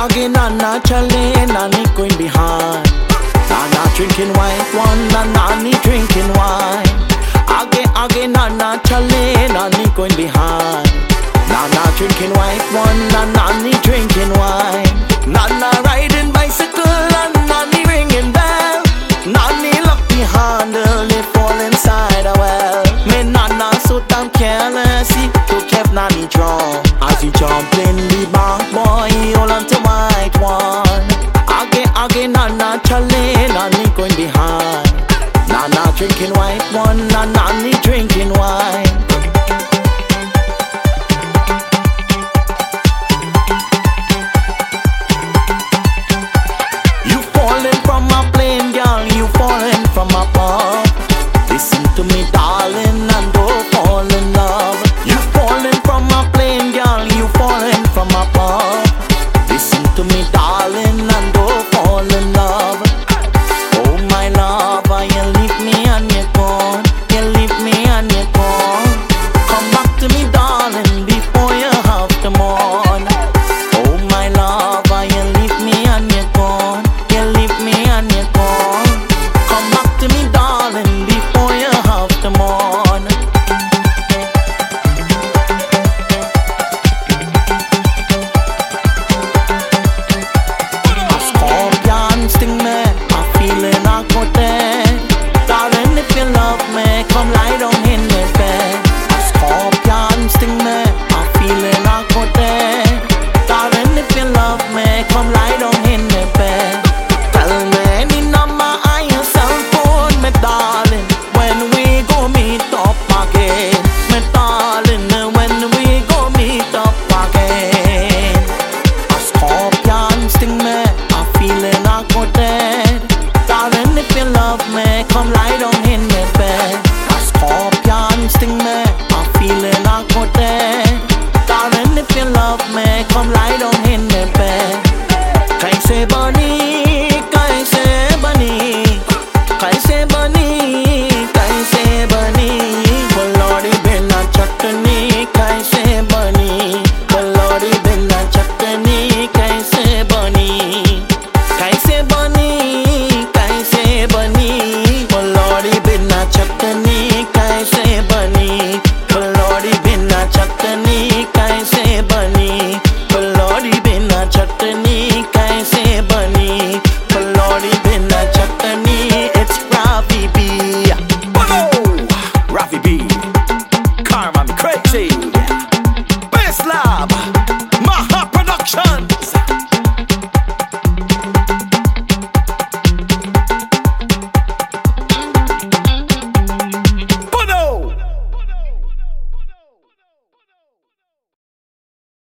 again, Nana chale, Nani going behind. Nana drinking white one, and Nani drinking wine. Again, again, Nana chale, Nani going behind. Nana drinking white one, and drinking white one, and Nani drinking wine. You falling from a plane, me, come lie down in the bed. Tell me any number on your cell phone, me darling. When we go meet up again, me darling. When we go meet up again. A scorpion sting me, I'm feeling awkward dead. Darling, if you love me, come lie down in the bed. A scorpion sting me, I'm feeling awkward dead. Darling, if you love me, come lie Ravi